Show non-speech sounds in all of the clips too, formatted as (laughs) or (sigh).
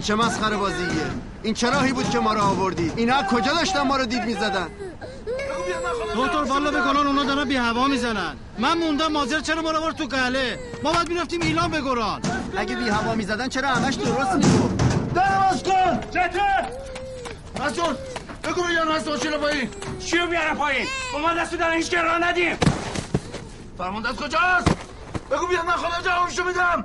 این چه مسخره بازیه؟ این چه راهی بود که ما رو آوردید؟ اینا کجا داشتن ما رو دید می‌زدن؟ دکتر والا بگلان اونا دارن بی هوا می‌زنن. من موندم مازر چرا ما رو تو قله ما باید می‌رفتیم ایلان بگران اگه بی هوا می‌زدن چرا همش درست می‌گفت؟ در باز کن چته مسعود بگو بیان مسعود چرا پایین؟ چیو بیاره پایین؟ با ما دستو دارن هیچ راه ندیم. فرمانده کجاست؟ بگو بیان من خدا جوابشو میدم.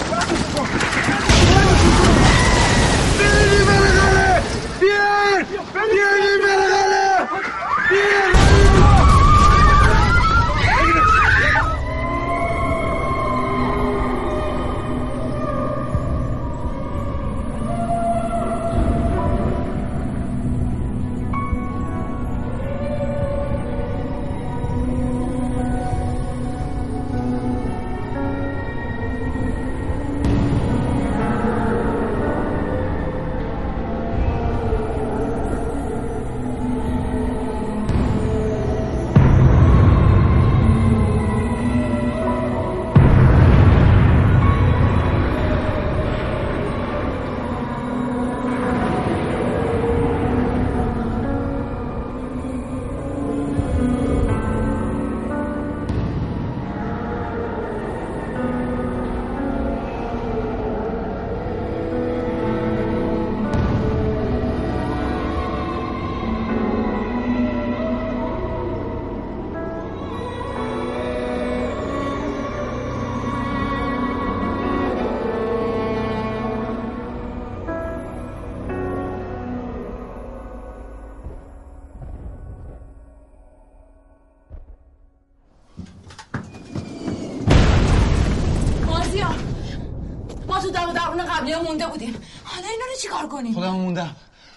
کنیم خودم موندم.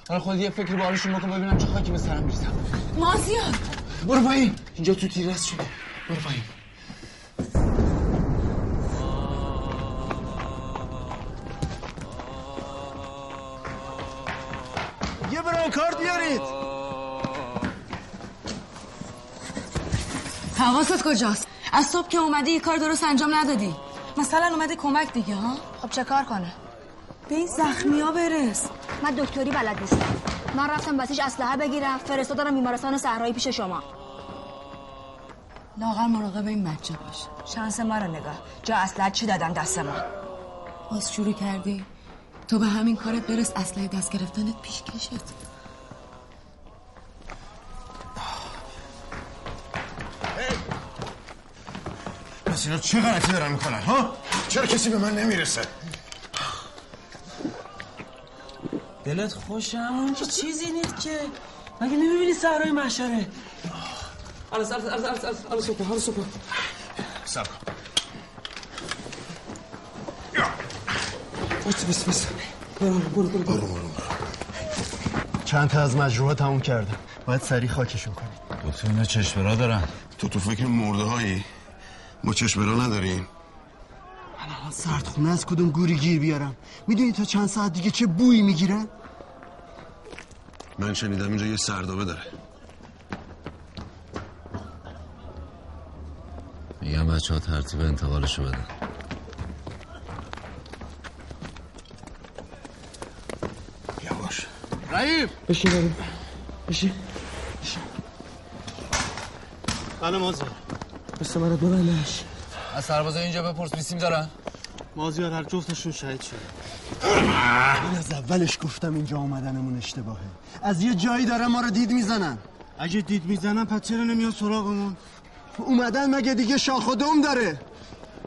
حالا خود یه فکر به حالشون بکن ببینم چه خاکی به سرم میریزم. مازیار! برو پایین. اینجا تو تیرس شده. برو پایین. یه برانکارد بیارید. حواست کجاست؟ از صبح که اومدی یه کار درست انجام ندادی. مثلا اومده کمک دیگه ها؟ خب چه کار کنه؟ به این زخمی ها برس. من دکتری بلد نیستم. من رفتم بسیج اسلحه بگیرم فرستادم بیمارستان صحرایی پیش شما. لاغر مراقب این بچه باش. شانس ما رو نگاه. جا اسلحه چی دادن دست ما؟ باز شروع کردی؟ تو به همین کارت برس اسلحه دست گرفتنت پیش کشت. پس اینا چه غلطی دارن می‌کنن ها؟ چرا کسی به من نمی‌رسه؟ دلت خوشه اون که چیزی نیست که؟ مگه نمی‌بینی صحرای محشره؟ الان الان الان الان الان صبح الان صبح سب بس بس بس. برو برو برو برو. برو چند تا از مجروحا تموم کردم باید سریع خاکشون کنید دکتر اینا چشم را دارن. تو تو فکر مرده هایی؟ ما چشم را نداریم. الان سردخونه از کدوم گوری گیر بیارم؟ می‌دونی تا چند ساعت دیگه چه بویی می‌گیره؟ من شنیدم اینجا یه سردابه داره. میگم بچه ها ترتیب انتقالشو بدن. یواش. رحیم! بشین بریم بشین. بله مازیار بسته برات ببندش. از سربازا اینجا بپرس میسیم دارن. مازیار هر جفتشون شهید شده. من از اولش گفتم اینجا آمدنمون اشتباهه. از یه جایی دارن ما رو دید می‌زنن. اگه دید می‌زنن پس چرا نمیان سراغمون؟ اومدن مگه دیگه شاخ و دم داره؟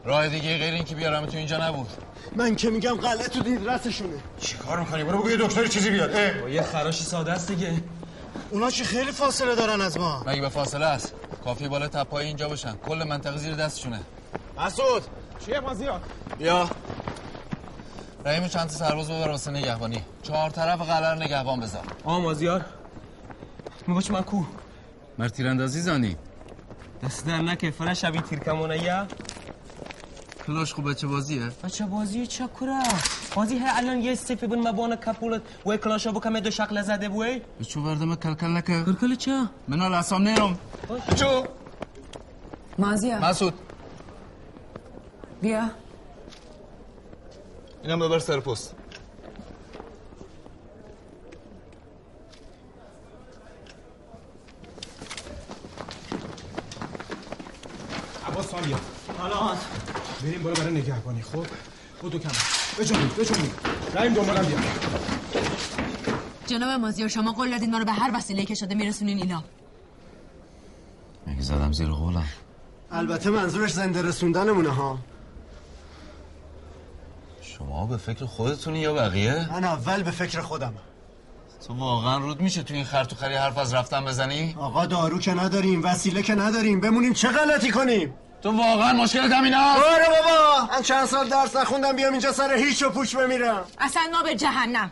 راه دیگه غیر این که بیارم تو اینجا نبود. من که میگم غلط تو دید رسشونه. چی کار می‌کنی؟ برو بگو یه دکتر چیزی بیاد. اه. یه خراش ساده است دیگه. اونا چی خیلی فاصله دارن از ما. مگه به فاصله است؟ کافی بالا تپای اینجا باشن. کل منطقه زیر دستشونه. مسعود. چیه مازیار بیا. رحیم چند تا سرباز ببر واسه نگهبانی. چهار طرف قلعه نگهبان بذار. آ مازیار میباش من کو مر تیراندازی زانی. دست در نکه فرا شبیه تیرکمونه یا کلاش خوب بچه بازیه؟ بچه بازی چکره بازی ها الان یه سیفی بون مبانه کپولت. و کلاشا بکمه دو شکل زده بوی چو وردم کلکل نکه. کرکل چه؟ منال اسام نیرم. چو. مازیار. مسعود. بیا. اینم ببر سر پست. عباس سامیا حالا بریم بالا برای نگهبانی خب؟ بودو کم بجنبید بجنبید رحیم دنبالم بیا. جناب مازیار شما قول دادین ما رو به هر وسیله که شده میرسونین اینا. مگه زدم زیر قولم؟ البته منظورش زنده رسوندنمونه ها. شما به فکر خودتونی یا بقیه؟ من اول به فکر خودم. تو واقعا رود میشه تو این خرطوخری حرف از رفتن بزنی؟ آقا دارو که نداریم وسیله که نداریم بمونیم چه غلطی کنیم؟ تو واقعا مشکل همینا آره بابا من چند سال درس نخوندم بیام اینجا سر هیچ و پوچ بمیرم. اصلا ما به جهنم.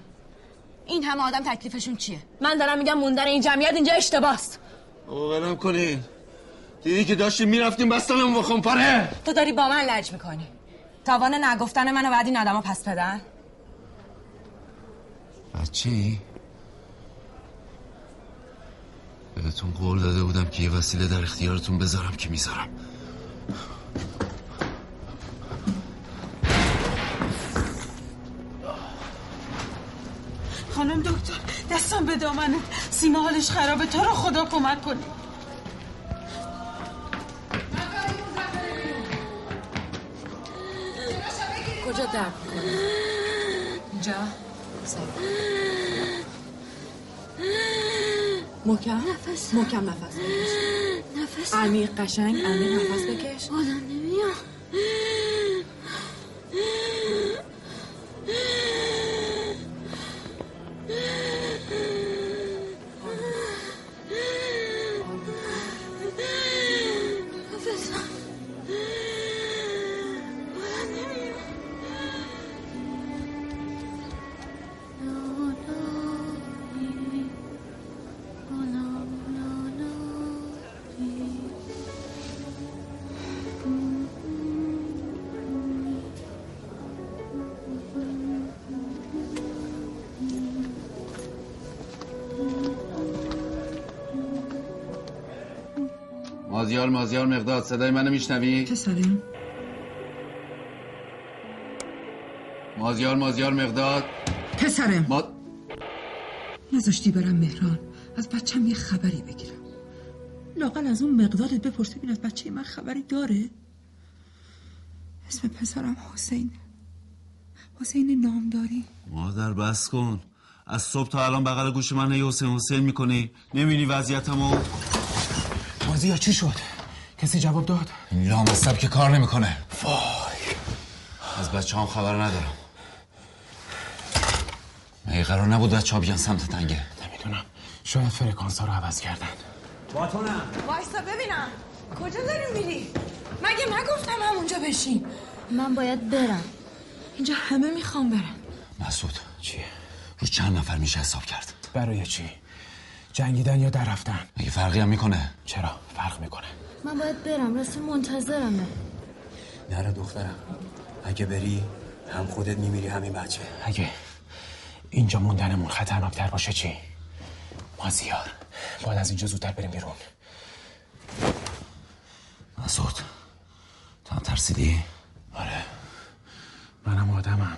این همه آدم تکلیفشون چیه؟ من دارم میگم موندن این جمعیت اینجا اشتباست. ولم کنین. دیدی که داشتیم می‌رفتیم بستمون با خمپاره تو داری با من لج می‌کنی. تاوان نگفتن منو بعد این آدما پس بدن؟ بچه ای؟ بهتون قول داده بودم که یه وسیله در اختیارتون بذارم که می‌ذارم. خانم دکتر دستم به دامنه. سیما حالش خرابه. تو رو خدا کمک کنی. کجا درد می‌کنه اینجا؟ محکم؟ نفس. محکم نفس بکش. نفس. عمیق قشنگ عمیق نفس بکش. آدم نمیام مازیار مقداد صدای منو میشنوی؟ پسرم مازیار مازیار مقداد. پسرم. ما... نذاشتی برم مهران. از بچم یه خبری بگیرم. لاقل از اون مقدارت بپرس ببین از بچه من خبری داره. اسم پسرم حسینه حسین نامداری. مادر بس کن. از صبح تا الان بغل گوش من هی حسین حسین می‌کنی. نمی‌بینی وضعیتمو؟ مازیار چی شد؟ کسی جواب داد؟ این لامصب که کار نمی‌کنه. وای. از بچه هم خبر ندارم. مگه قرار نبود بچه ها بیان سمت تنگه نمی‌دونم. شاید فرکانس ها رو عوض کردن. وایسا ببینم. کجا داری میری؟ مگه نگفتم همونجا بشین من باید برم. اینجا همه می‌خوام برم مسعود. چیه؟ رو چند نفر میشه حساب کرد. برای چی؟ جنگیدن یا در رفتن مگه فرقی هم می‌کنه؟ چرا؟ فرق می‌کنه. من باید برم. رسول منتظرمه. نره دخترم. اگه بری هم خودت میمیری همین بچه. اگه اینجا موندنمون خطرناکتر باشه چی؟ مازیار باید از اینجا زودتر بریم بیرون. مسعود تو هم ترسیدی؟ آره. منم آدمم.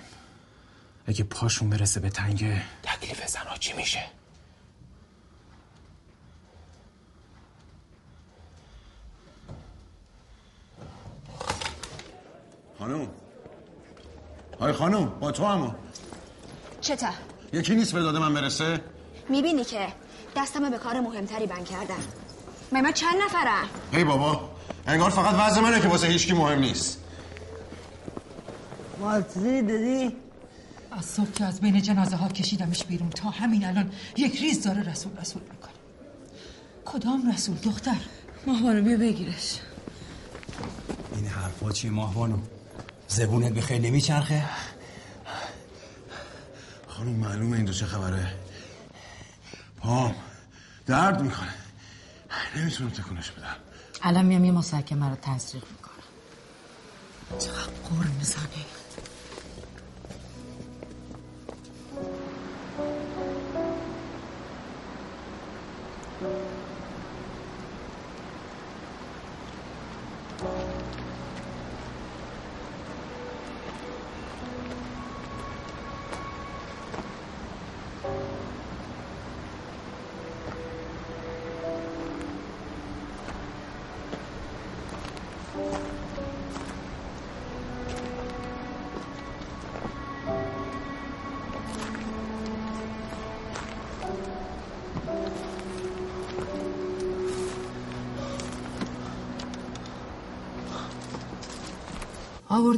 اگه پاشون برسه به تنگه تکلیف زنها چی میشه؟ خانم آی خانم با تو همون چته؟ یکی نیست به داد من برسه؟ می‌بینی که دستم به کار مهمتری بند کردم. من چند نفرم؟ ای بابا انگار فقط وضع منه که واسه هیچکی مهم نیست. مالتزی دادی؟ از صبح که از بین جنازه ها کشیدمش بیرون تا همین الان یک ریز داره رسول رسول می‌کنه. کدام رسول دختر؟ ماهوانو بیا بگیرش. این حرفا چی ماهوانو؟ زبونت به خیلی نمیچرخه؟ خانم معلومه این دو چه خبره. پام درد می‌کنه. نمی‌تونم تکونش بدم. الان میام یه مسکمه رو تزریق می‌کنم. چقدر قور می‌زنی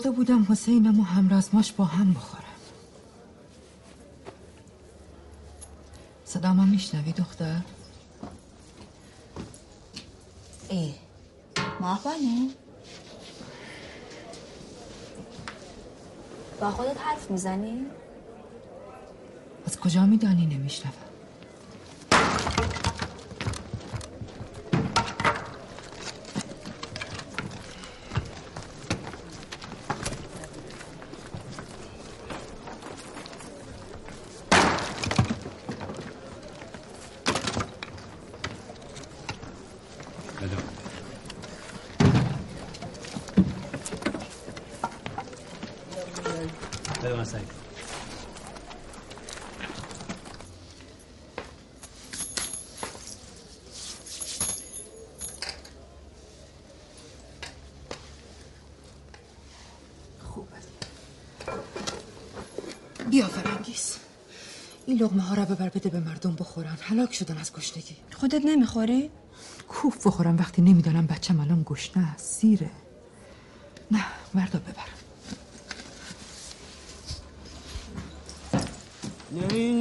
آورده بودم حسینم و همرزماش با هم بخورن صدامو میشنوی دختر؟ ای ماهبانو با خودت حرف می‌زنی؟ از کجا میدانی نمیشنوم من سعید. بیا فرنگیز این لغمه ها رو ببر بده به مردم بخورن. هلاک شدن از گشنگی خودت نمی‌خوری؟ کوف بخورم وقتی نمی‌دانم بچم الان گشنه است. سیره. نه مردا ببر Yeah.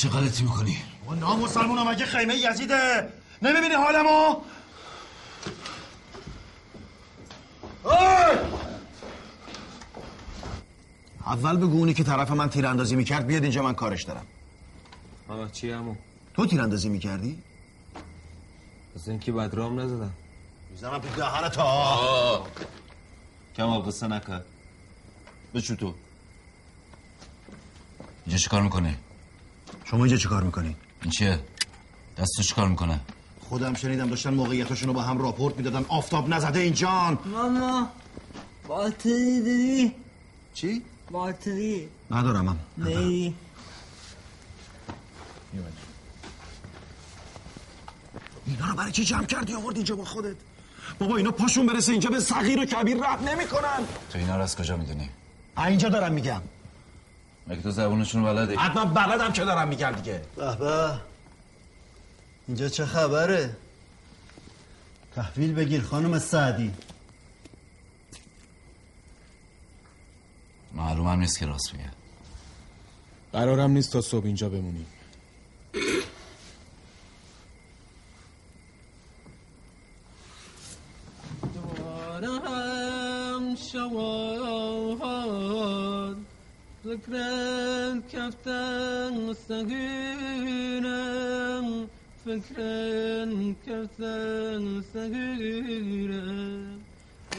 چه غلطی می‌کنی؟ و نامسلمونم مگه خیمه یزیده. نمی‌بینی حالمو؟ اول بگو اونی که طرف من تیراندازی می‌کرد بیاد اینجا من کارش دارم. آقا چی همون؟ تو تیراندازی می‌کردی؟ از اینکه بد رام نزدم. می‌زنم تو تا کم قصه نکن. بچو تو. اینجا چی کار می‌کنه؟ شما اینجا چی کار می‌کنی؟ این چیه؟ دستو چی کار می‌کنه؟ خودم شنیدم داشتن موقعیتاشون رو با هم راپورت می‌دادن آفتاب نزده این جان ماما باتری داری؟ چی؟ باتری ندارم هم نیی اینا رو برای چی جمع کردی آورد اینجا با خودت بابا اینا پاشون برسه اینجا به صغیر و کبیر رحم نمی‌کنن تو اینا رو از کجا می‌دونی؟ اینجا دارم میگم مگه تو زبونشون بلدی؟ حتما بلدم که دارم میگم دیگه. به به. اینجا چه خبره؟ تحویل بگیر خانم سعدی. معلومم نیست که راست میگه. قرارم نیست تا صبح اینجا بمونی. دارم شواد فکرت کفتن سگیرم فکرت کفتن سگیرم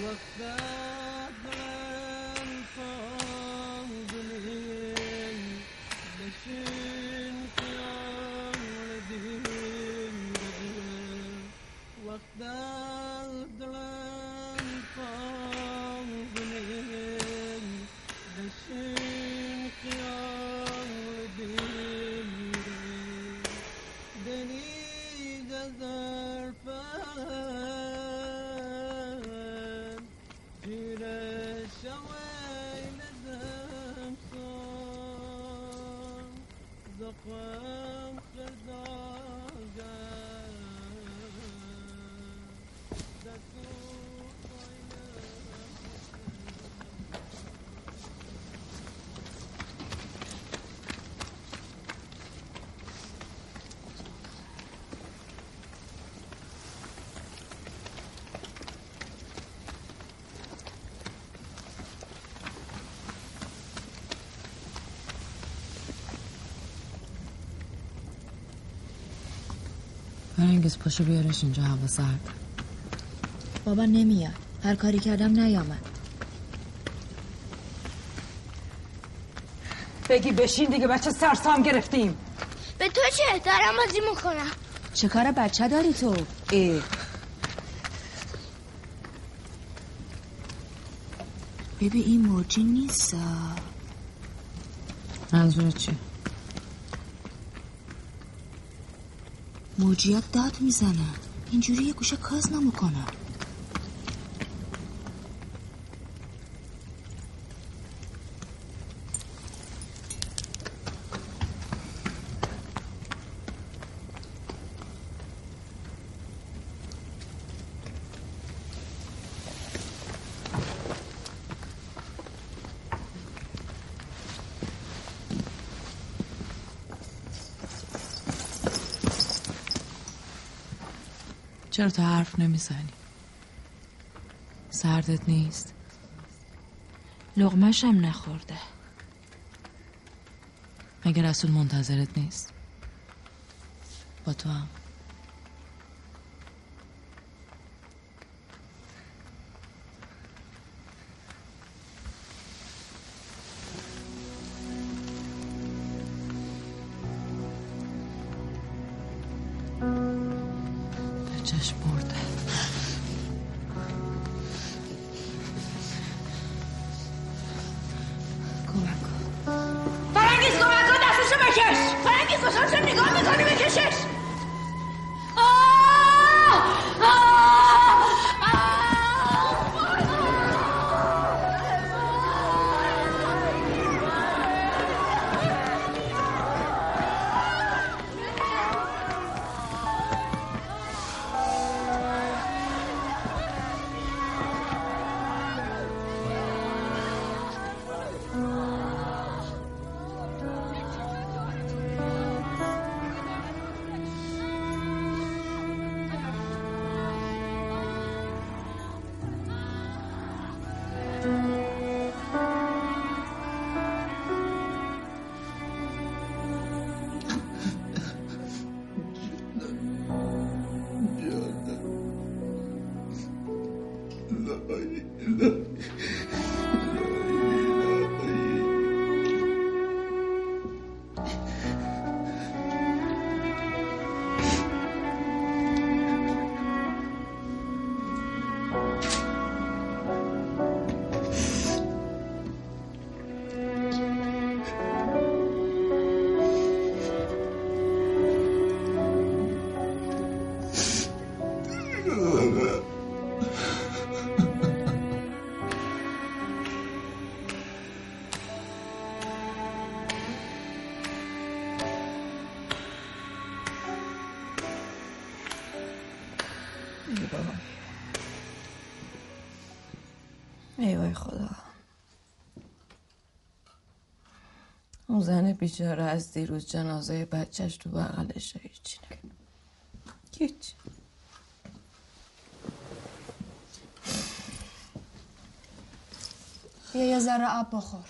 وقت دلم فاضلین برنگز پاشو بیارش اینجا هوا سرد. بابا نمیاد. هر کاری کردم نیامد. بگی بشین دیگه بچه سرسام گرفتیم. به تو چه دارم بازی می‌کنم؟ چه کار بچه داری تو؟ ای. ببین این موجی نیست منظورت چی؟ موجیات داد می‌زنن اینجوری یه گوشه کاز نمی‌کنن چرا تو حرف نمی‌زنی؟ سردت نیست؟ لغمشم نخورده مگه رسول منتظرت نیست؟ با تو هم اون زن بیچاره از دیروز جنازه بچهش تو بغلش هیچی نگه. هیچ. بیا یه ذره آب بخور.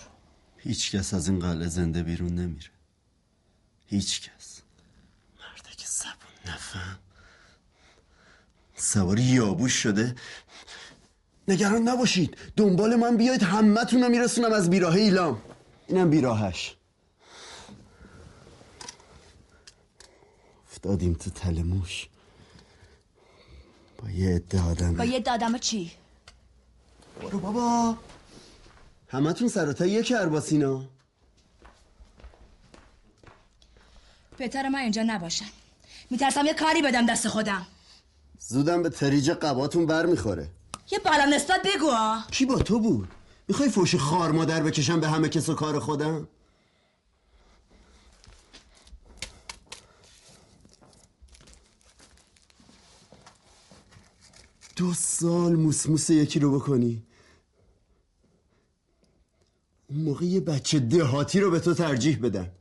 هیچ کس از این قلعه زنده بیرون نمیره. هیچ کس. مرده که زبون نفهم. سواری یابوش شده. نگران نباشید. دنبال من بیاید. همتون رو میرسونم از بیراه ایلام. اینم بیراهش. افتادیم تو تل موش با یه عده آدم با یه دادم چی؟ برو بابا همتون سر یک کرباسینا بهتر من اینجا نباشم میترسم یه کاری بدم دست خودم زودم به تریج قباتون بر می‌خوره یه بالا نسبت بگو. کی با تو بود؟ می‌خوای فوش خار مادر بکشم به همه کس و کار خودم؟ دو سال موسموس یکی رو بکنی. اون موقع یه بچه دهاتی رو به تو ترجیح بدن.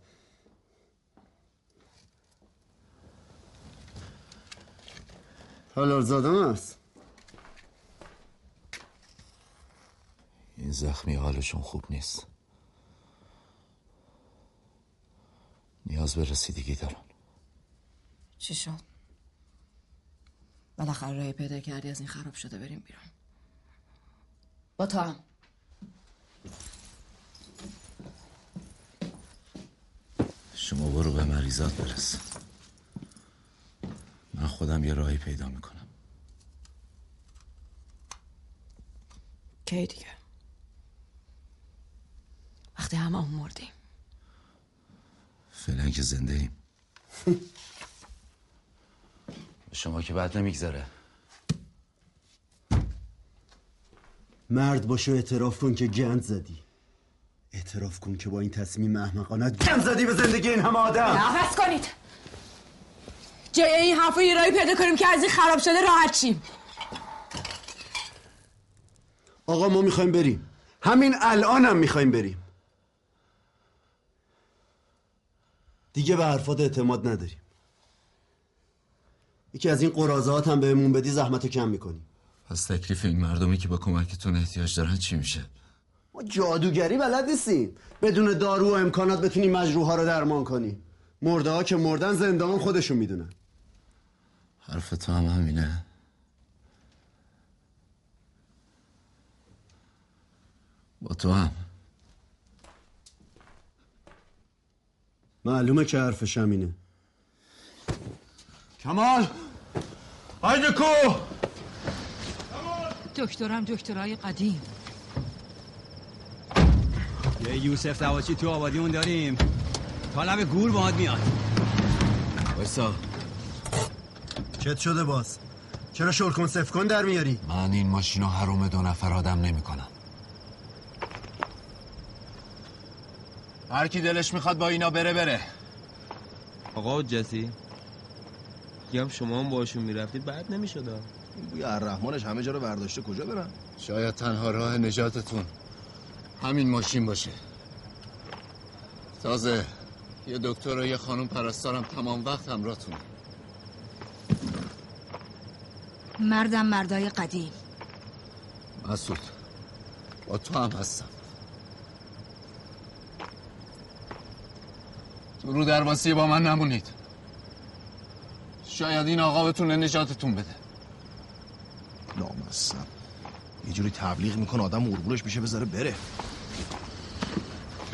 حلال زادم است این زخمی حالشون خوب نیست. نیاز به رسیدگی دارن. چی شد؟ بالاخره رای پیدا کردی از این خراب شده بریم بیرون. با تو هم. شما برو به مریضات برس. من خودم یه راهی پیدا می‌کنم. کی دیگه؟ وقتی همه هم مردیم. فعلا که زنده ایم. (laughs) شما که بعد نمیگذره. مرد باش و اعتراف کن که گند زدی. اعتراف کن که با این تصمیم احمقانه گند زدی به زندگی این همه آدم. نفس کنید. جای این حرفا یه راهی پیدا کنیم که از این خراب شده راحت شیم. آقا ما می‌خوایم بریم. همین الان هم می‌خوایم بریم. دیگه به حرفات اعتماد نداریم. یکی از این قرازات هم بهمون بدی زحمت کم می‌کنیم پس تکلیف این مردمی که با کمکتون احتیاج دارن چی میشه؟ ما جادوگری بلد نیستیم. بدون دارو و امکانات بتونیم مجروحها رو درمان کنیم مرده ها که مردن زنده هم خودشون می‌دونن. حرف تو هم همینه. با تو هم. معلومه که حرفش همینه. کمال! haydi کو دکترم دکترای قدیم. یه یوسف دواچی تو آبادیمون داریم. طالب گور باهات میاد. وایسا. چت شده باز. چرا شل سف کن در میاری؟ من این ماشین رو حروم دو نفر آدم نمی کنم هر کی دلش می‌خواد با اینا بره بره. آقا حجتی هم شما هم باشون می‌رفتید بعد نمی‌شد بوی الرحمنش همه جا رو برداشته کجا برن؟ شاید تنها راه نجاتتون همین ماشین باشه. تازه یه دکتر و یه خانم پرستارم تمام وقت همراهتونه مردم مردای قدیم. مسعود با تو هم هستم. تو رو درواسی با من نمونید. شاید این آقا بتونه نجاتتون بده. نامستم. یه جوری تبلیغ می‌کنه آدم مرگولش میشه بذاره بره.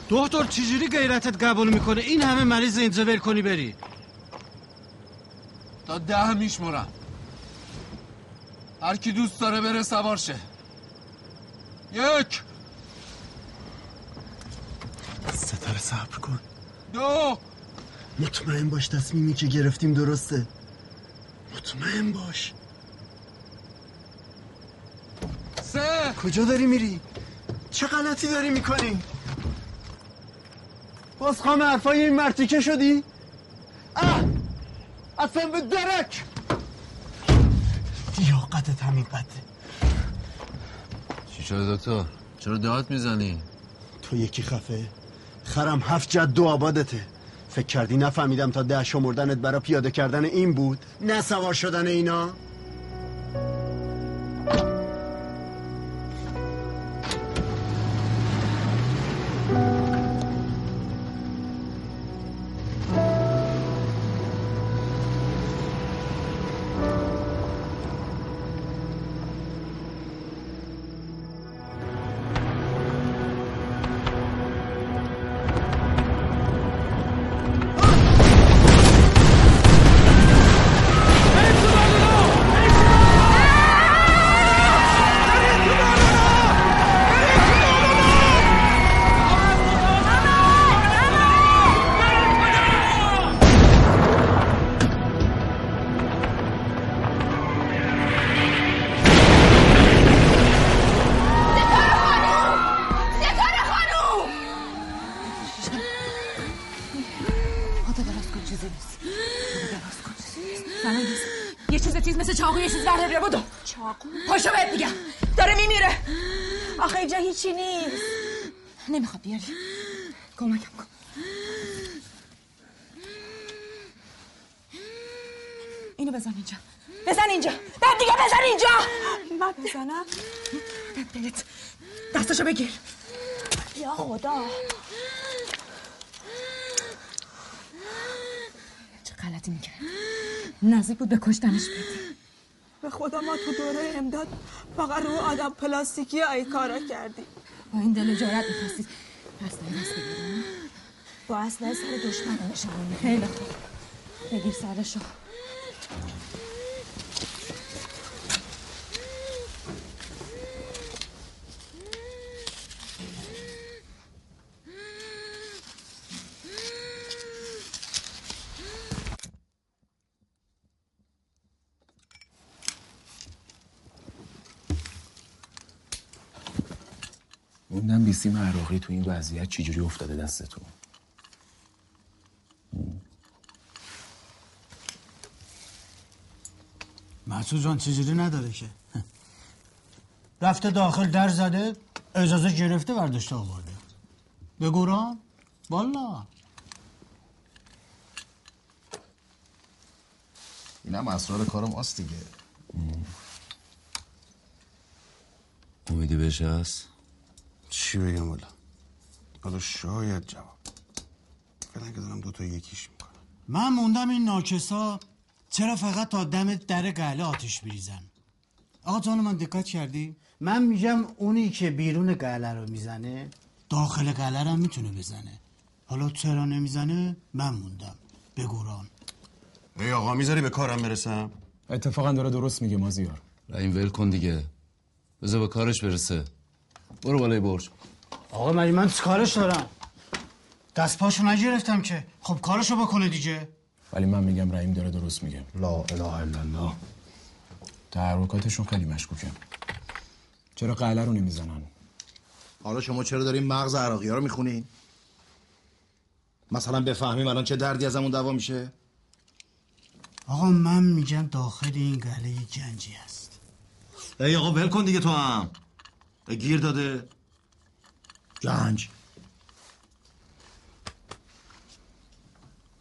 دکتر چجوری غیرتت قبول می‌کنه؟ این همه مریض اینجا ول کنی بری. تا ده میشمرم هر کی دوست داره بره سوار شه. یک. ستاره صبر کن. دو. مطمئن باش تصمیمی که گرفتیم درسته. مطمئن باش سه کجا داری میری؟ چه غلطی داری می‌کنی؟ باز خام حرفای این مرتیکه شدی؟ اه اصلا به درک لیاقتت همین قده چی شده دکتر؟ چرا داد می‌زنی؟ تو یکی خفه خرم هفت جد دو آبادته فکر کردی نفهمیدم تا ده شمردنت برا پیاده کردن این بود؟ نه سوار شدن اینا؟ بود به کشتنش بدی به خدا ما تو دوره امداد فقط رو آدم پلاستیکی ای کارا کردی با این دل جارت می‌خواستید اسلحه دست بگیرم با اسلحه سر دشمن. نشون خیلی خوب. بگیر سرشو. موندم بیسیم عراقی تو این وضعیت چجوری افتاده دستتون. محسوس جان چجوری نداره که؟ رفته داخل در زده اجازه گرفته برداشته آورده. بگو والا. این هم اسرار کارم آست دیگه. امیدی بهش هست؟ چی بگم والا حالا شاید جواب. فعلا که دارم دوتا یکیش می‌کنم. من موندم این ناکسا چرا فقط تا دم در قله آتش بریزن آقا جان من دقت کردی؟ من میگم اونی که بیرون قله رو می‌زنه داخل قله رو هم می‌تونه بزنه. حالا چرا نمی‌زنه؟ من موندم. بگو رام ای آقا می‌ذاری به کارم برسم؟ اتفاقا داره درست میگه مازیار. این ول کن دیگه. بذار به کارش برسه. برو بالای برج. آقا مگه من کارش دارم؟ دست پاشو نگرفتم که. خب کارشو بکنه دیگه. ولی من میگم رحیم داره درست میگه. لا اله الا الله. تحرکاتشون خیلی مشکوکه. چرا قله رو نمی‌زنن؟ حالا شما چرا دارین مغز عراقی ها رو می‌خونین؟ مثلا بفهمیم الان چه دردی ازمون دوا میشه؟ آقا من میگم داخل این گله یه گنجی هست. ای آقا ول کن دیگه تو هم. گیر داده گنج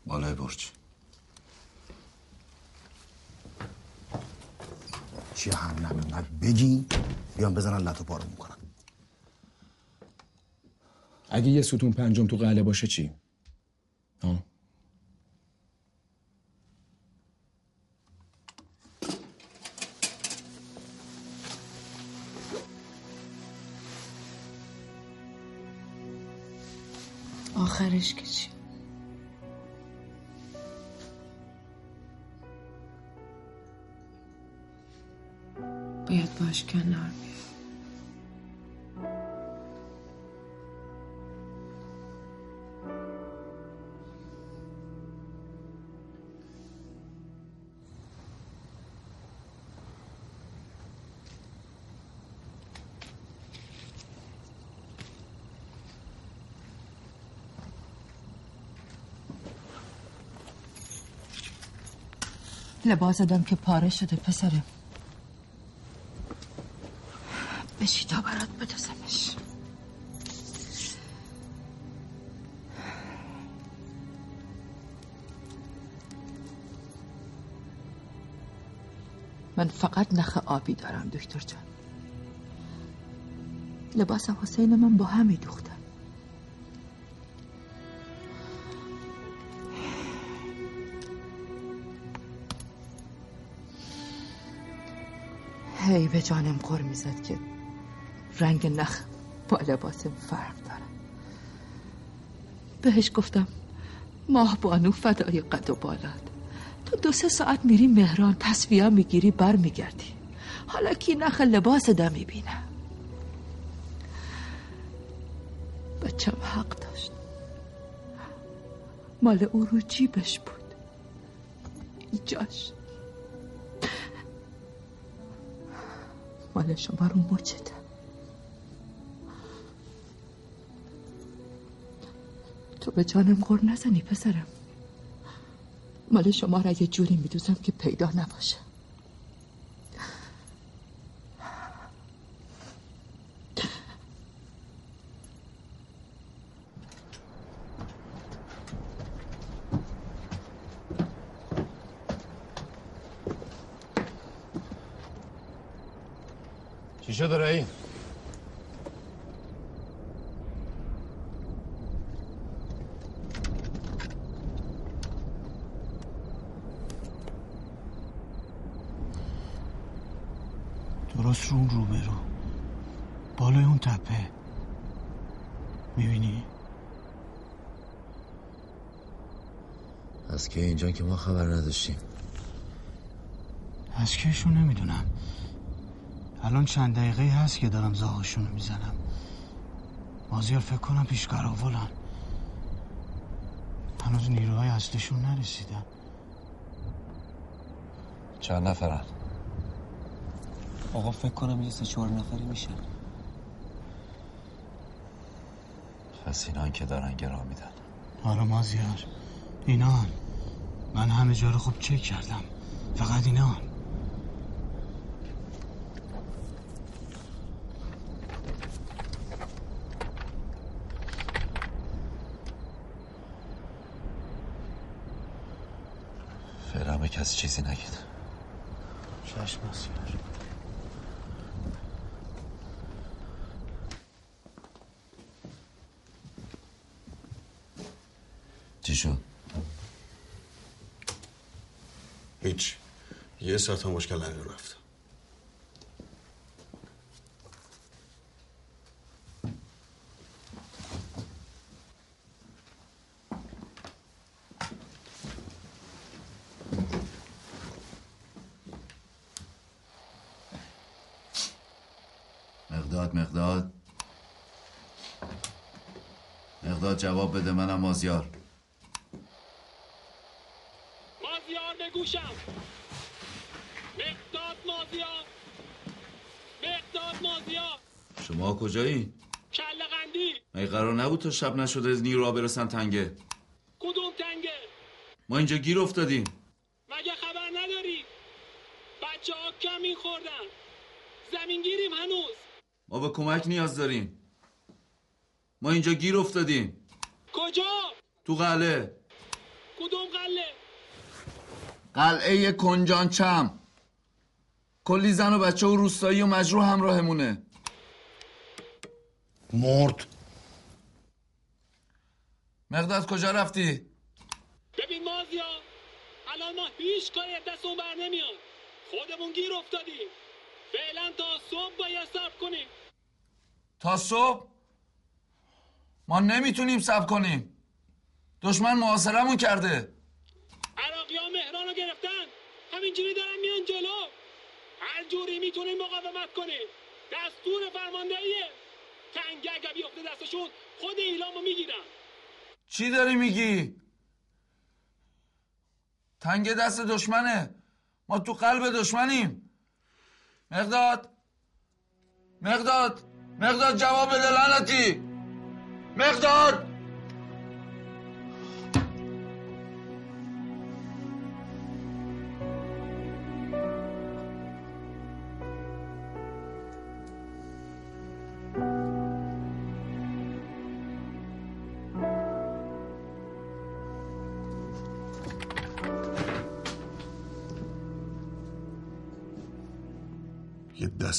بالای برج چی هم نمی‌دونم بگین بیان بزنن لطو پارو می‌کنن اگه یه ستون پنجم تو قله باشه چی؟ ها؟ آخرش که چی؟ باید باش کنار بیای لباس دم که پاره شده پسرم بشی تا برات بدوزمش. من فقط نخ آبی دارم دکتر جان. لباس حسین من با همه دوختم به جانم قر می‌زد که رنگ نخ با لباسم فرق داره بهش گفتم ماه بانو فدای قد و بالات. تو دو سه ساعت میری مهران تصویه می‌گیری بر میگردی. حالا کی نخ لباس دا می‌بینه؟ بچم حق داشت. مال او رو جیبش بود. اینجاش مال شما رو تو به جانم غور نزنی پسرم. مال شما را یه جوری میدوزم که پیدا نباشه. شده رایی؟ درست رو اون روبرو بالای اون تپه می‌بینی؟ از که اینجا که ما خبر نداشتیم از کهشون نمی‌دونم الان چند دقیقه هست که دارم زاهاشون رو می‌زنم. مازیار فکر کنم پیش قراولن هنوز نیروهای اصلشون نرسیدن. چند نفرن. آقا فکر کنم یه سه چهار نفری میشن. پس اینان که دارن گرا میدن. آره مازیار. اینان من همه جا رو خوب چک کردم. فقط اینان فعلا به کسی چیزی نگید چشم مازیار چی شد؟ هیچ. یه ساعت هم مشکل نداره رفت مقداد مقداد مقداد جواب بده منم مازیار. مازیار به گوشم مقداد مازیار. مقداد مازیار. شما کجایی؟ کله قندی. مگه قرار نبود تا شب نشده از نیروها برسن تنگه؟ کدوم تنگه؟ ما اینجا گیر افتادیم. مگه خبر نداری؟ بچه ها کمین خوردن. زمین گیریم هنوز. ما به کمک نیاز داریم. ما اینجا گیر افتادیم. تو قلعه. کدوم قله قلعه کنجان چم. کلی زن و بچه و روستایی و مجروح همراهمونه. مرد. مقداد کجا رفتی؟ ببین مازیا الان ما هیچ کاری از دستمون بر نمیاد. خودمون گیر افتادیم. فعلا تا صبح باید صبر کنیم. تا صبح؟ ما نمی‌تونیم سب کنیم. دشمن محاصرمون کرده. عراقی ها مهران رو گرفتن. همینجوری دارن میان جلو. هر جوری می‌تونیم مقاومت کنیم دستور فرماندهیه. تنگه اگه بیفته دستشون خود ایلامو می‌گیرن. چی داری میگی؟ تنگ دست دشمنه. ما تو قلب دشمنیم. مقداد. مقداد. مقداد جواب بده لعنتی. مقداد.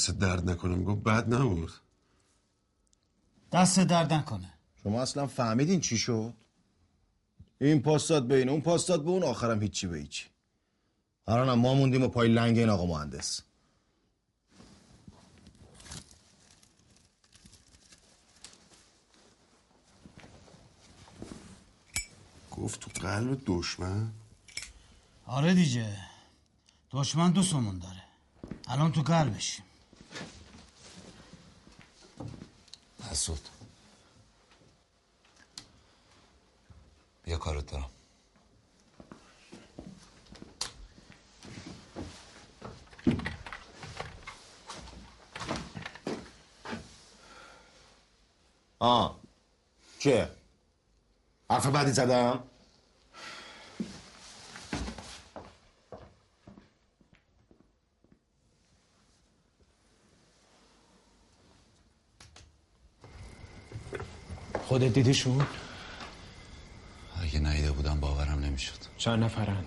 دست درد نکنم. گفت بد نبود. دست درد نکنه. شما اصلا فهمیدین چی شد؟ این پاستاد بین اون پاستاد به اون آخرم هیچی به هیچی. الانم ما موندیم و پای لنگ این آقا مهندس. گفت تو قلب دشمن؟ آره دیگه. دشمن دو سمون داره. الان تو قلبشیم. مسعود بیا کارت دارم. آه. چه حرف بعدی زدم؟ خودت دیدیشون؟ اگه ندیده بودم باورم نمی‌شد چند نفرن؟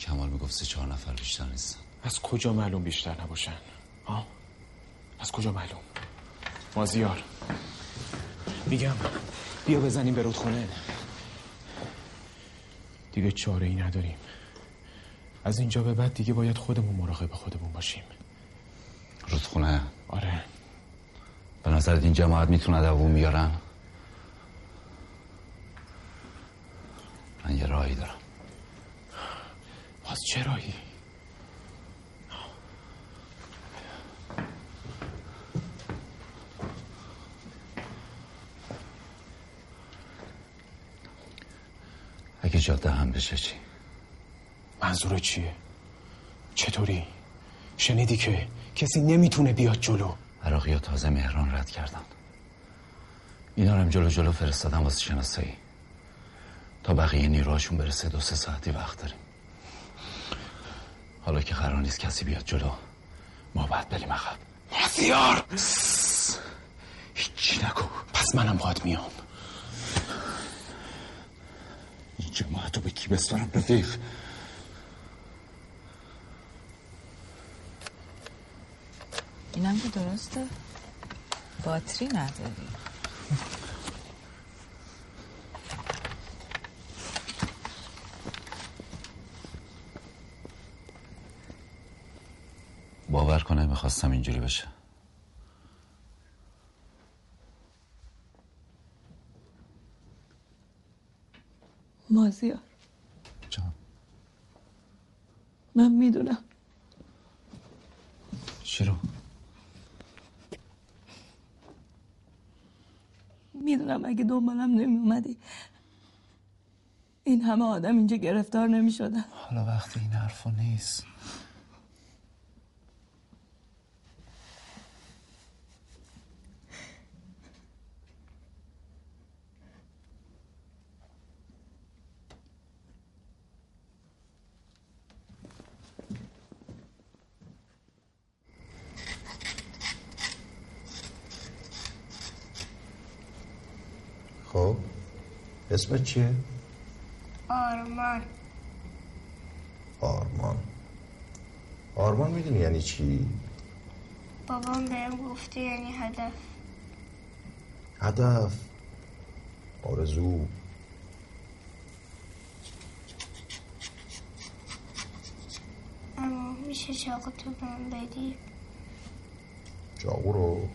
کمال می‌گفت سه چهار نفر بیشتر نیستن از کجا معلوم بیشتر نباشن؟ ها؟ از کجا معلوم؟ مازیار میگم بیا بزنیم به رودخونه دیگه چاره ای نداریم از اینجا به بعد دیگه باید خودمون مراقب خودمون باشیم رودخونه آره به نظرت این جماعت می‌تونه دووم بیارن من یه راهی دارم باز چه راهی؟ اگه جاده هم بشه چی منظور چیه؟ چطوری؟ شنیدی که کسی نمی‌تونه بیاد جلو عراقی ها تازه مهران رد کردن اینا رو هم جلو جلو فرستادن واسه شناسایی تا بقیه نیروهاشون برسه دو سه ساعتی وقت داریم. حالا که قرار نیست کسی بیاد جلو ما باید بریم عقب. مازیار هیچی نگو. پس منم باید میام. این جماعت رو به کی بسپرم رفیق. اینم که درسته. باتری نداری. کنه می‌خواستم اینجوری بشه. مازیار. جان. من می‌دونم. شروع. می‌دونم اگه دنبالم نمی اومدی این همه آدم اینجا گرفتار نمی شدن حالا وقتی این حرفو نیست. اسمت چیه؟ آرمان. آرمان. آرمان می‌دونی یعنی چی؟ بابام بهم گفته یعنی هدف. هدف. آرزو. اما میشه چاقو تو بهم بدی؟ چاقو رو؟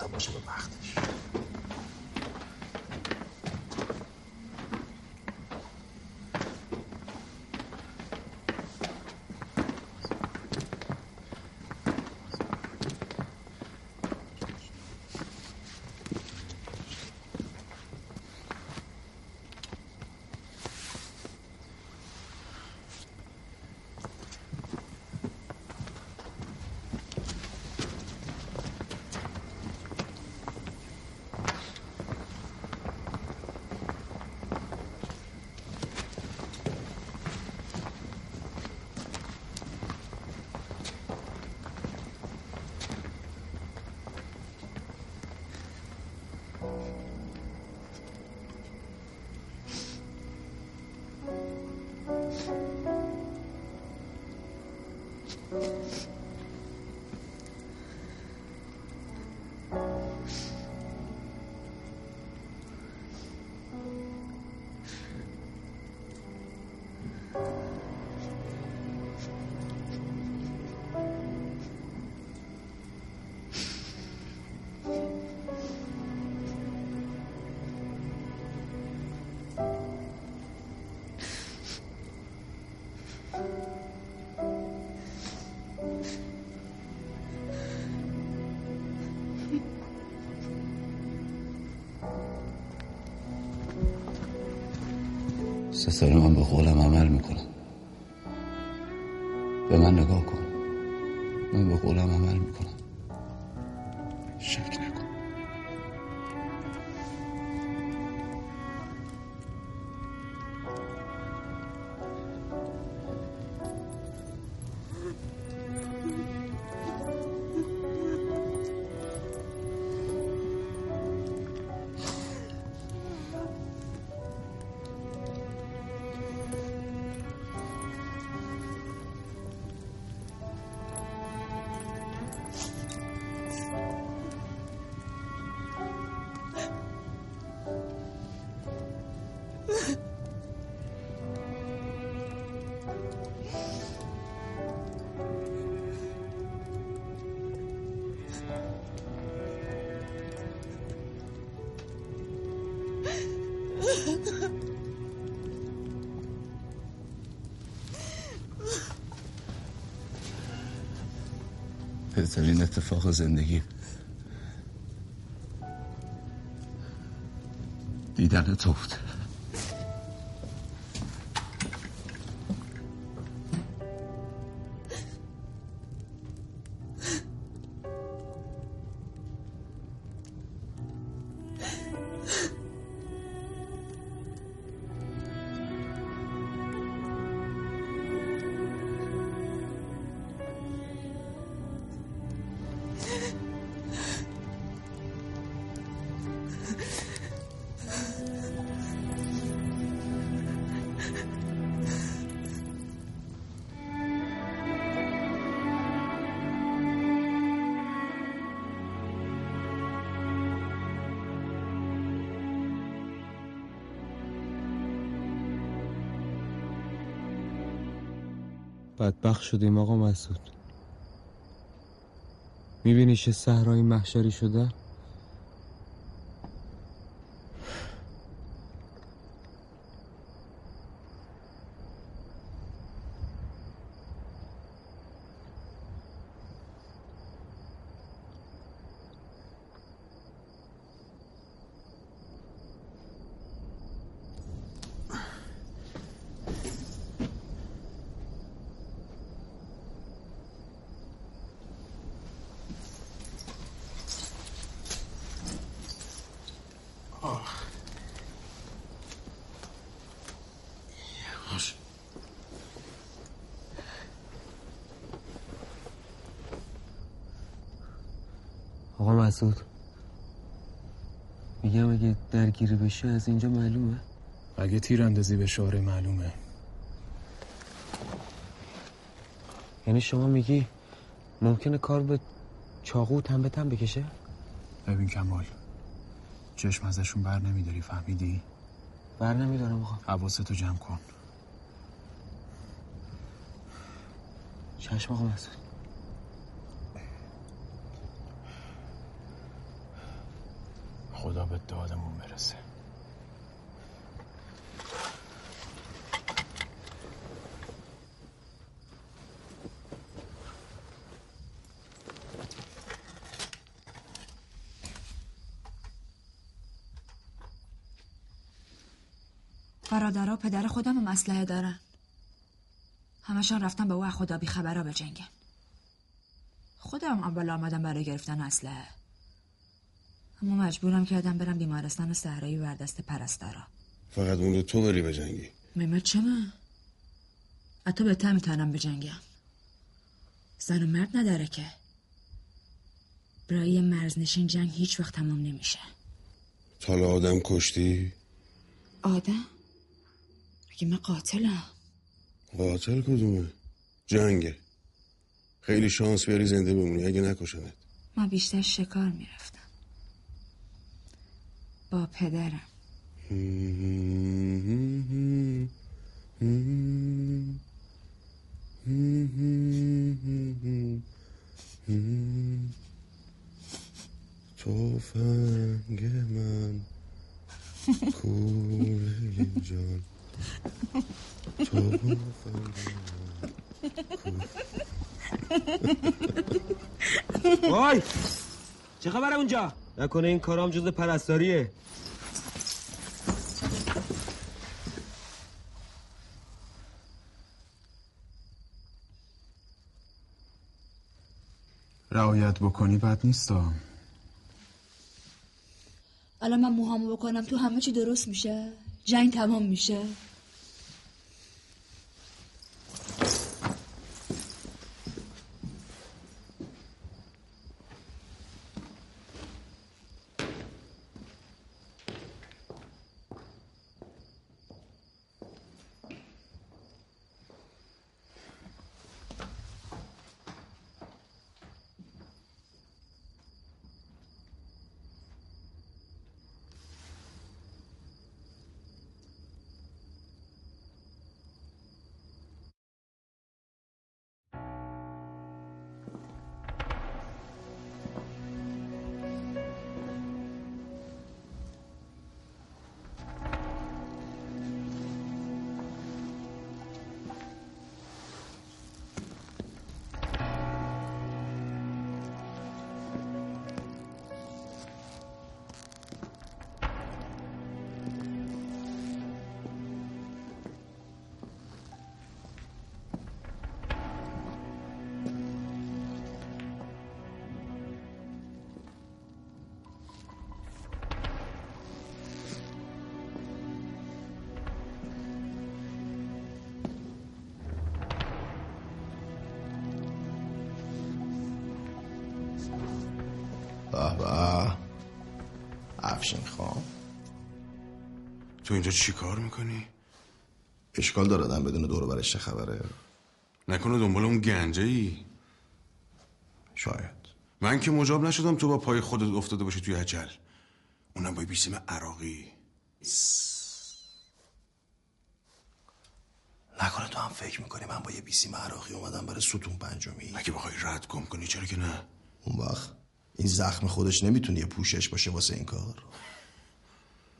بذار باشه به وقتش ستاره من به قولم عمل می‌کنم. به من نگاه کن. من به قولم بهترین اتفاق زندگی. دیدن تو بود بدبخت شدیم آقا مسعود. می‌بینی چه صحرای محشری شده؟ مسعود میگم اگه درگیری بشه از اینجا معلومه؟ اگه تیر اندازی به شعره معلومه. یعنی شما میگی ممکنه کار به چاقو تن به تن بکشه؟ ببین کمال چشم ازشون بر نمیداری فهمیدی؟ بر نمیدارم آقا. حواستو جمع کن. چشم آقا مسعود خدا به دادمون برسه. برادرها پدر خودم هم اسلحه دارن. همشان رفتن به او خدا بی خبرها به جنگن خودم اول آمدم برای گرفتن اسلحه اما مجبورم کردم برم بیمارستان صحرایی بر دست پرستارا. فقط اون رو تو بری به جنگی. مهمت چه من؟ حتی بهتر می‌تونم بجنگم زن و مرد نداره که. برای مرزنشین جنگ هیچ وقت تمام نمیشه. تالا آدم کشتی؟ آدم؟ مگه من قاتلم؟ قاتل کدومه؟ جنگه. خیلی شانس بیاری زنده بمونی. اگه نکشنت. من بیشتر شکار می‌رفتم. با پدرم. توفنگ من. کوله جان. توفنگ وای! چه خبره اونجا؟ نکنه این کارام جز پرستاریه. رعایت بکنی بد نیستا. الان من موهامو بکنم تو همه چی درست میشه؟ جنگ تمام میشه؟ تو اینجا چی کار می‌کنی؟ اشکال داره آدم بدون دور و برش چه خبره؟ نکنه دنبال اون گنجه ای شاید. من که مجاب نشدم تو با پای خودت افتاده باشی توی عجل. اونم با یه بیسیم عراقی. نکنه تو هم فکر می‌کنی من با یه بیسیم عراقی اومدم برای ستون پنجمی؟ اگه بخوای رد گم کنی؟ چرا که نه؟ اون وقت این زخم خودش نمی‌تونه یه پوشش باشه واسه این کار.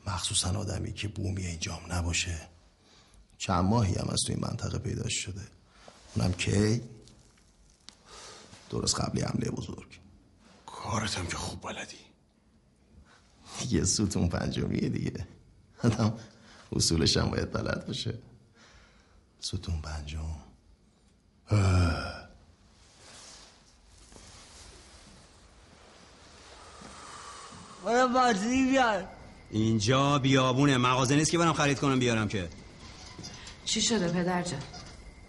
مخصوصا آدمی که بومی اینجام نباشه. چند ماهی هم از تو این منطقه پیدا شده. اونم کی؟ درست قبلی حمله بزرگ. کارت هم که خوب بلدی. یه ستون پنجمیه دیگه. آدم اصولش هم باید بلد باشه. ستون پنجم. برو باتری بیار. اینجا بیابونه. مغازه نیست که برم خرید کنم بیارم که. چی شده پدر جان؟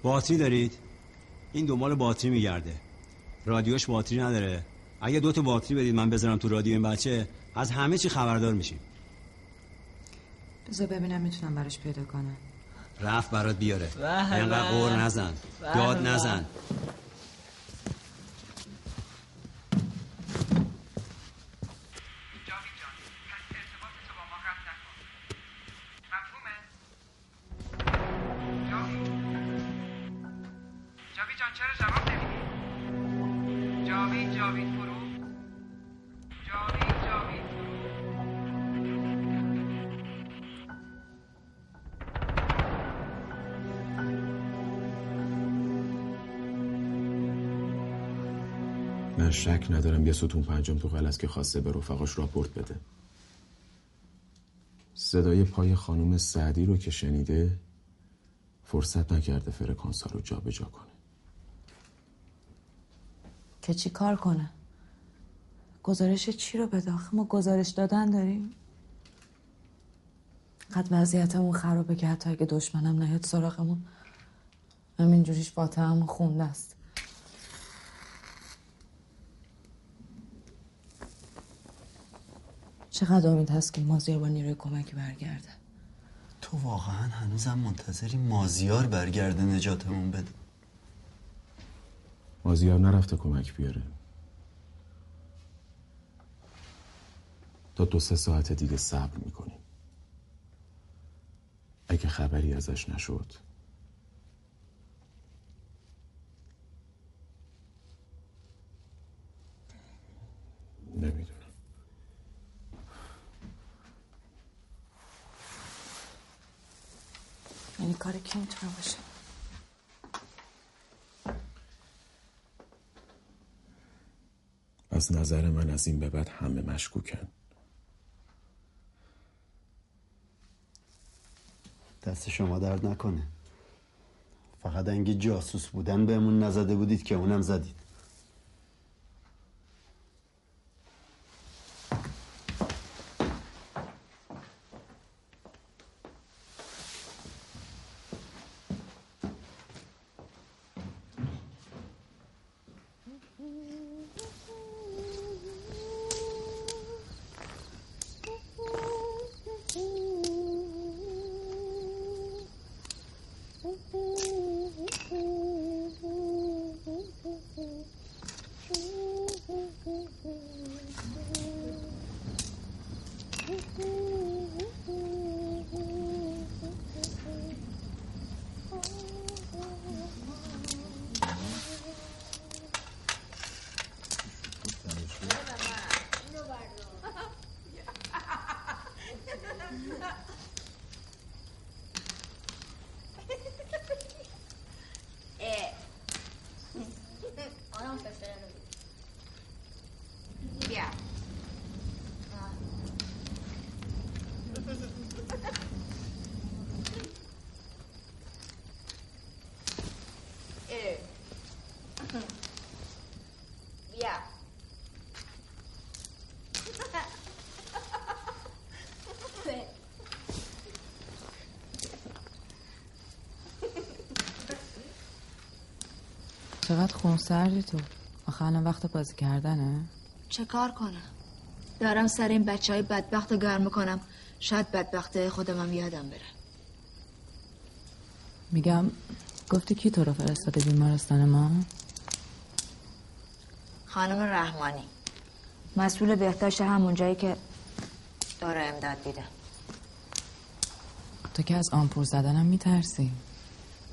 باتری دارید؟ این دنبال باتری میگرده. رادیوش باتری نداره. اگه دو تا باتری بدید من بذارم تو رادیو این بچه از همه چی خبردار میشیم. بذار ببینم می‌تونم براش پیدا کنم. رفت برات بیاره. اینقدر. قور نزن. داد. نزن. شک ندارم یه ستون پنجم تو غلط که خواسته به رفقاش راپورت بده. صدای پای خانم سعدی رو که شنیده فرصت نکرده فرکانس ها رو جابجا کنه. که چی کار کنه؟ گزارش چی رو بده؟ ما گزارش دادن داریم. قد وضعیتمون خرابه که حتی اگه دشمنم نیاد سراغمون همین جوریش فاتحمون خونده است. چقدر امید هست که مازیار با نیروی کمکی برگرده؟ تو واقعا هنوزم منتظری مازیار برگرده نجاتمون بده. مازیار نرفته کمک بیاره. تا دو سه ساعت دیگه صبر می‌کنیم اگه خبری ازش نشد. نمی‌دونم. یعنی کار کی می‌تونه باشه. از نظر من از این به بعد همه مشکوکن. دست شما درد نکنه. فقط انگی جاسوس بودن بهمون نزده بودید که اونم زدید آدم فشاره بیا اه. بیا چقدر خونسردی تو. آخه الان وقت بازی کردنه. چه کار کنم؟ دارم سر این بچه های بدبخت رو گرم کنم شاید بدبخته خودم هم یادم بره. میگم گفتی کی تو رو فرستاده بیمارستان ما؟ خانم رحمانی. مسئول بهداشت همون جایی که داره امداد دیده تو که از آمپور زدنم میترسی.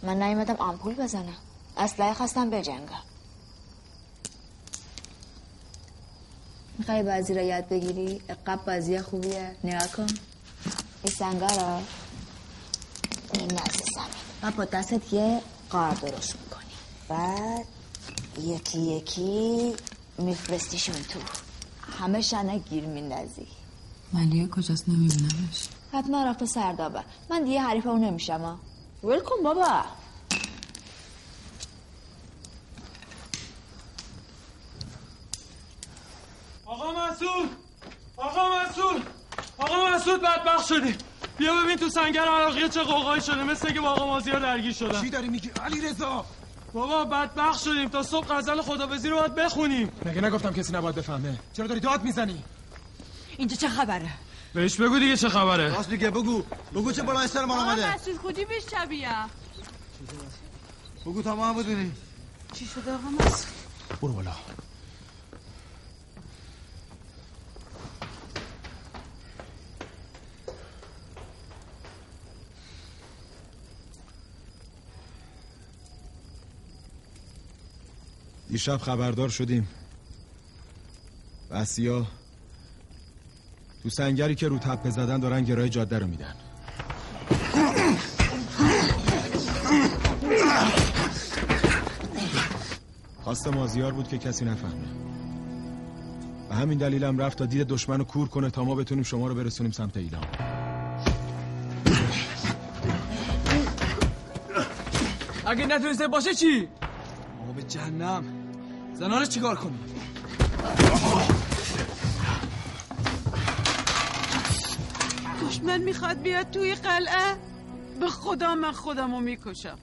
من نیومدم آمپول بزنم. اسلحه خواستم بجنگم. می‌خوای بازی رو یاد بگیری؟ اقاب بازی خوبیه. نگاه کن. این سنگا رو این عزیزم و با دستت یه قار درست می‌کنی. بعد یکی یکی میفرستیشون تو. همه شنه گیر میندازی. ملیه کجاست نمیبینمش. حتما رفته سردابه. من دیگه حریف اون نمیشم ها بابا آقا مسعود آقا مسعود مسعود بدبخت شدی. بیا ببین تو سنگر عراقی چه قوقایی شده مثل که با آقا مازیار درگیر شدن. چی داری میگی؟ علی رضا بابا بدبخت شدیم. تا صبح غزل خدابزی رو باید بخونیم. مگه نگفتم کسی نباید بفهمه؟ چرا داری داد می‌زنی؟ اینجا چه خبره؟ بهش بگو دیگه چه خبره. راست میگه بگو. بگو چه بلای سر ما آمده مسعود خودی بیش شبیه؟ بگو تا ما هم چی شده آقا مسعود؟ برو بالا. دیشب خبردار شدیم. بسیا تو سنگری که رو تپه زدن دارن گرای جاده رو میدن. خواست مازیار بود که کسی نفهمه. و همین دلیلم رفت تا دید دشمن رو کور کنه تا ما بتونیم شما رو برسونیم سمت ایلام. اگه نتونسته باشه چی؟ ما به جهنم. زنانش چیکار کنیم؟ دشمن می‌خواد بیاد توی قلعه. به خدا من خودم رو می‌کشم.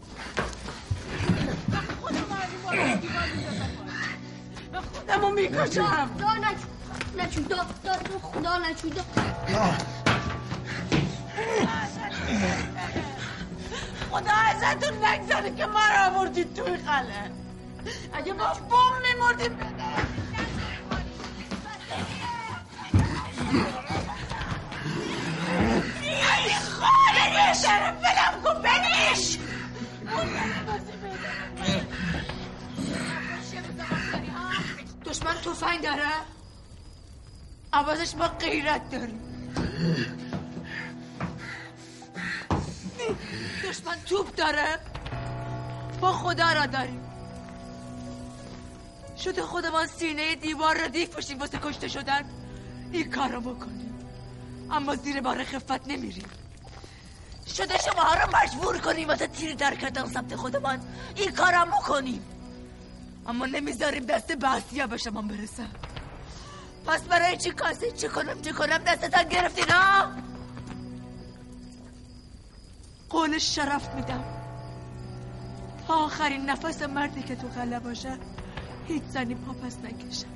به خودم رو می‌کشم. دا نچو نچو دا دا دا خدا نچو دا خدا ازتون نگذاره که ما رو آوردید توی قلعه. اگه ما بوم میمردیم. ای بلم کن بنیش دشمن تفنگ داره؟ عوضش ما غیرت داریم دشمن توپ داره. ما خدا را داریم. شده خودمان سینه دیوار ردیف باشیم واسه کشته شدن. این کار رو بکنیم. اما زیر بار خفت نمیریم. شده شما ها مجبور کنیم واسه تیر در کردن سمت خودمان. این کارم بکنیم. اما نمی‌ذاریم دست بحثیه به شما برسن پس برای چی کاسه چی کنم چی کنم؟ دستتان گرفتین ها؟ قول شرف میدم. تا آخرین نفس مردی که تو قله باشه هیچ زنی پا پس نکشه.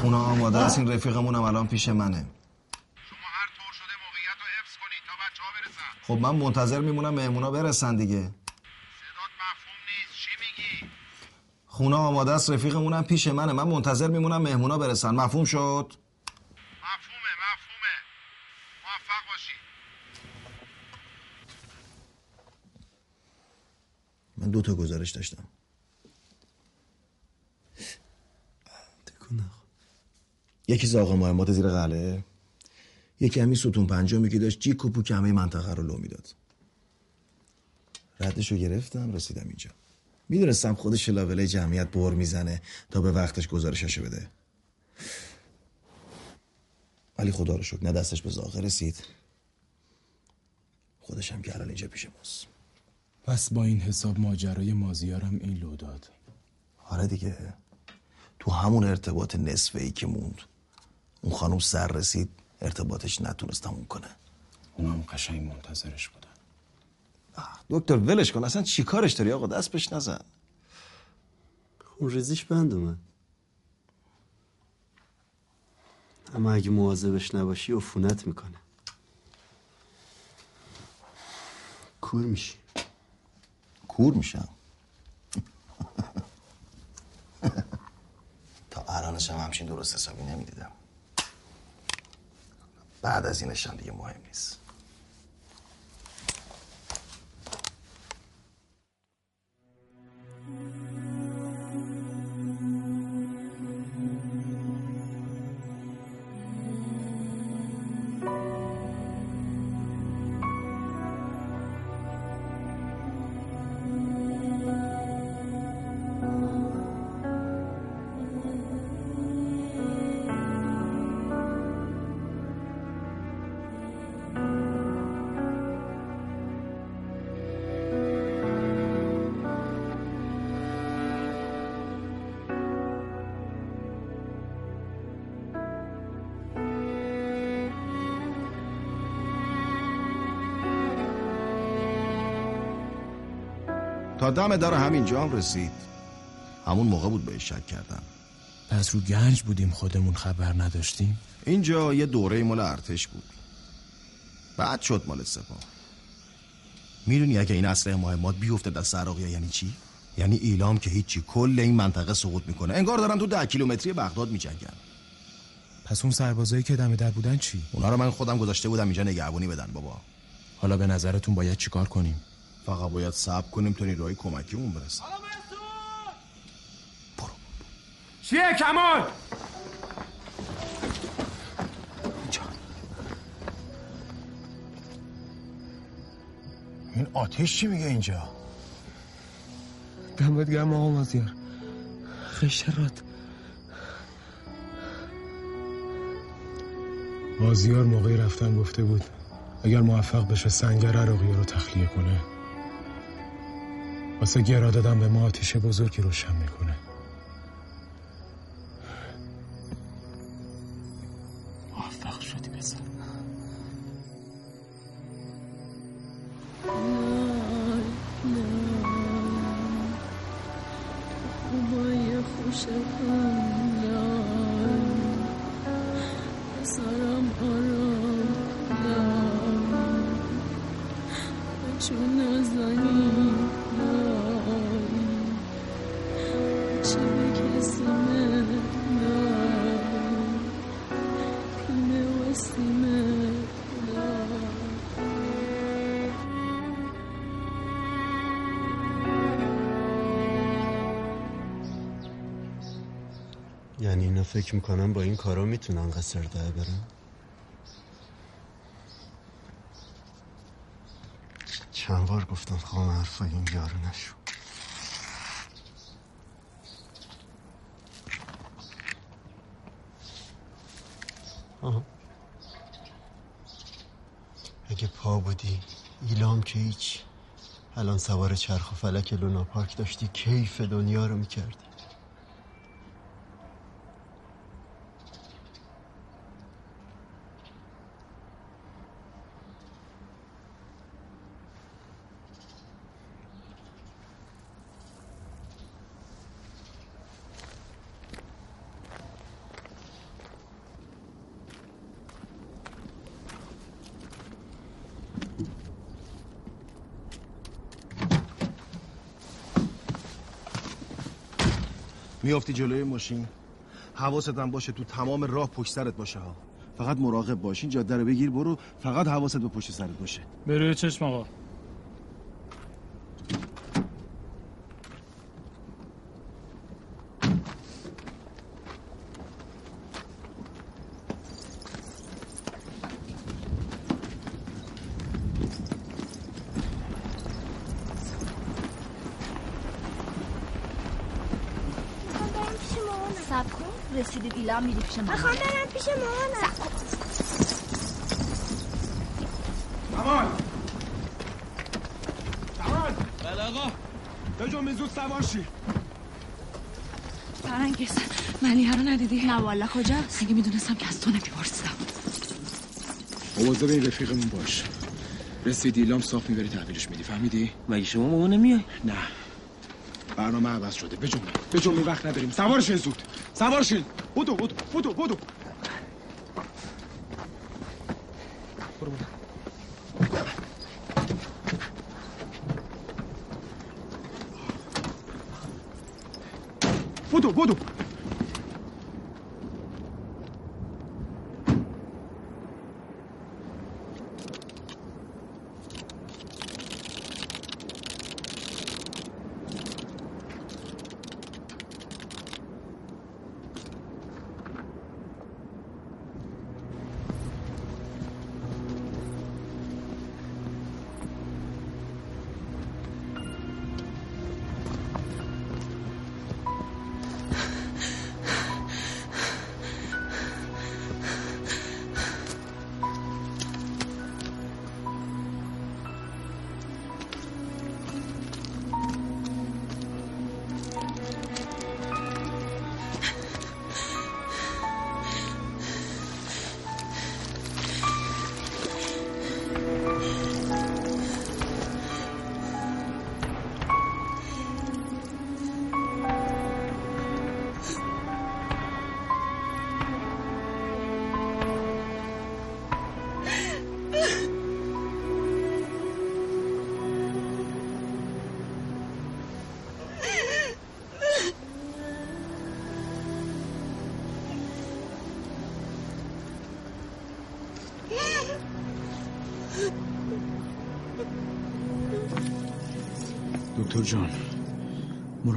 خونه آماده است این رفیقمونم الان پیش منه. خب من منتظر میمونم مهمونا برسن دیگه. خونه آماده است رفیقمونم پیش منه. من منتظر میمونم مهمونا برسن. مفهوم شد؟ من دو تا گزارش داشتم. یکی زاغ مهمات زیر قلعه یکی همین ستون پنجمی که داشت جیک و پوک همه منطقه رو لو می‌داد. ردش رو گرفتم رسیدم اینجا. می‌دونستم خودش لاوله جمعیت بر می‌زنه تا به وقتش گزارششو بده. ولی خدا رو شکر نه دستش به زاغه رسید. خودش هم که الان اینجا پیش ماست. پس با این حساب ماجرای مازیارم این لو داد. آره دیگه. تو همون ارتباط نصفه ای که موند. اون خانم سر رسید ارتباطش نتونست تموم کنه. اونم قشنگ منتظرش بودن دکتر ولش کن. اصلا چی کارش داری آقا؟ دست بهش نزن. خون ریزیش بند اومد. اما اگه مواظبش نباشی عفونت می‌کنه. کور میشی. کور میشم. (laughs) تا الانش هم همچین درست حسابی نمی‌دیدم. بعد از اینش هم دیگه مهم نیست. تا دم در همینجا هم رسید. همون موقع بود بهش شک کردم. پس رو گنج بودیم خودمون خبر نداشتیم؟ اینجا یه دوره مال ارتش بود. بعد شد مال سپاه. می‌دونی اگه این اسلحه مهمات بیفته دست عراقی یعنی چی؟ یعنی ایلام که هیچی کل این منطقه سقوط می‌کنه. انگار دارن تو ده کیلومتری بغداد میجنگن. پس اون سربازایی که دم در بودن چی؟ اونا رو من خودم گذاشته بودم اینجا نگهبانی بدن بابا. حالا به نظرتون باید چیکار کنیم؟ فقط باید صبر کنیم تا نیروهای کمکیمون برسن. چیه کمال؟ این آتش چی میگه اینجا؟ دمت گرم آقا مازیار. خشرات مازیار موقعی رفتن گفته بود اگر موفق بشه سنگر عراقی رو تخلیه کنه. واسه گرا دادن به ما آتیش بزرگی روشن می‌کنه. فکر می‌کنن با این کارا می‌تونن قصر ده برن. چند بار گفتم خواهم حرفای این یارو نشو. آها. اگه پا بودی ایلام که هیچ. الان سوار چرخ و فلک لونا پارک داشتی کیف دنیا رو می‌کردی. میافتی جلوی ماشین. حواست هم باشه تو تمام راه پشت سرت باشه ها. فقط مراقب باش. این جاده رو بگیر برو. فقط حواست به پشت سرت باشه. به روی چشم آقا سب کن ایلام میری پیش مامان. می‌خوام برم پیش مامانم. کمال کمال بله آقا. بجنبی زود سوار شی. فرنگیز ملیه رو ندیدی؟ نه والا کجا؟ اگه می‌دونستم که از تو نمیپرسیدم. مواظب این رفیقمون باش رسید ایلام صاف می‌بری تحویلش میدی. فهمیدی؟ مگه شما مامان نمیای؟ نه. برنامه عوض شده. بجنبی بجنبی وقت نداریم. سوارشین زود. سوارشین بودو بودو بودو بودو بودو بودو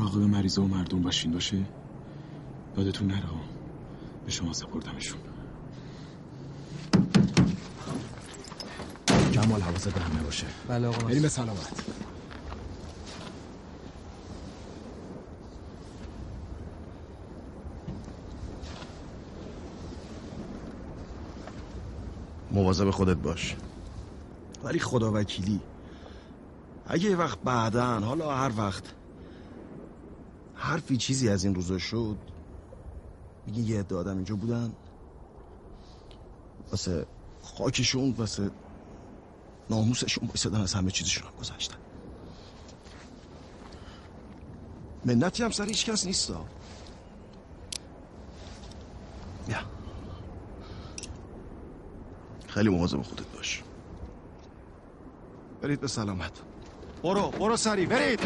مراقب مریضا و مردم باشین باشه؟ یادتون نره. به شما سپردمشون. جمال حواست به همه باشه. بله آقا. بریم به سلامت. مواظب خودت باش. ولی خدا وکیلی اگه یه وقت بعدن حالا هر وقت حرفی چیزی از این روزا شد. میگی یه عده آدم اینجا بودن. واسه خاکشون واسه ناموسشون بایستدن از همه چیزشون هم گذاشتن منتی هم سر هیچ کس نیستا. بیا. خیلی مواظب خودت باش. برید به سلامت. برو برو سری برید.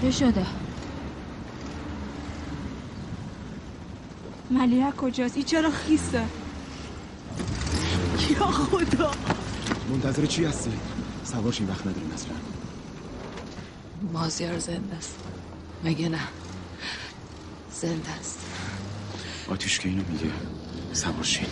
چه شده؟ ملیه کجاست؟ این چرا خیسه؟ یا خدا منتظر چی هستی؟ سوارش این وقت نداریم اصلا مازیار زنده است مگه نه زنده است آتیش که اینو میگه سوارشین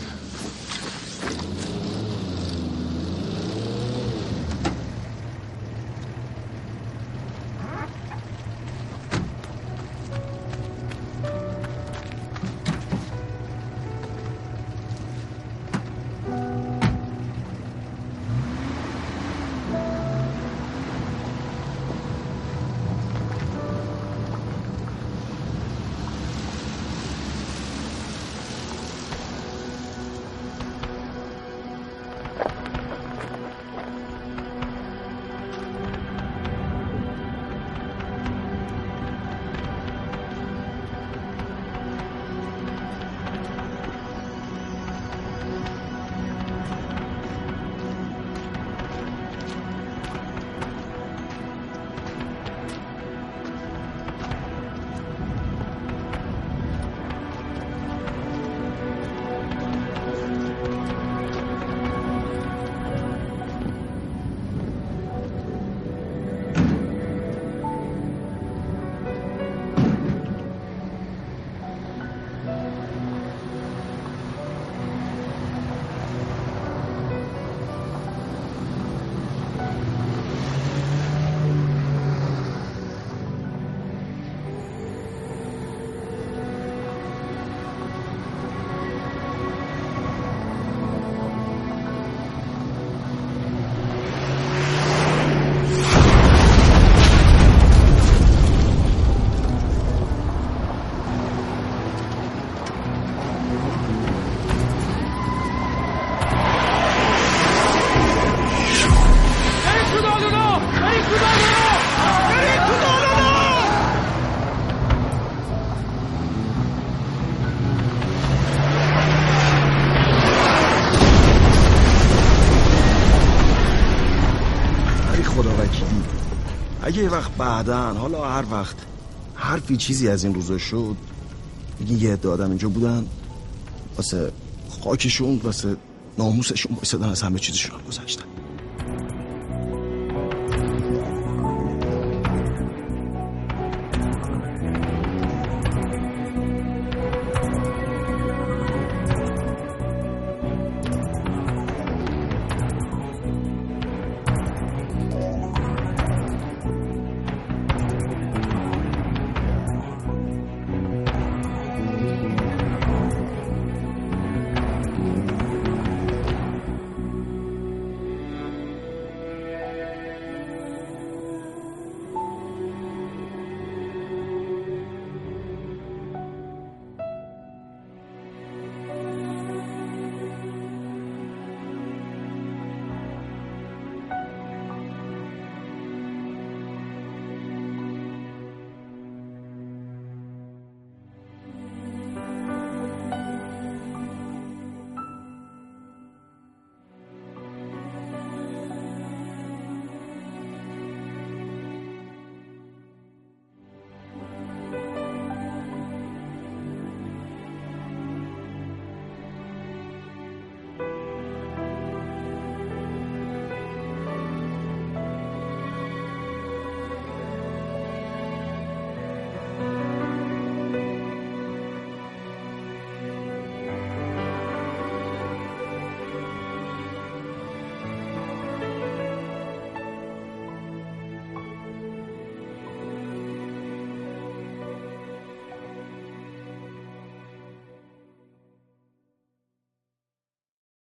بعدن حالا هر وقت حرفی چیزی از این روزا شد میگی یه عده آدم اینجا بودن واسه خاکشون واسه ناموسشون بایستدن از همه چیزشون هم گذاشتن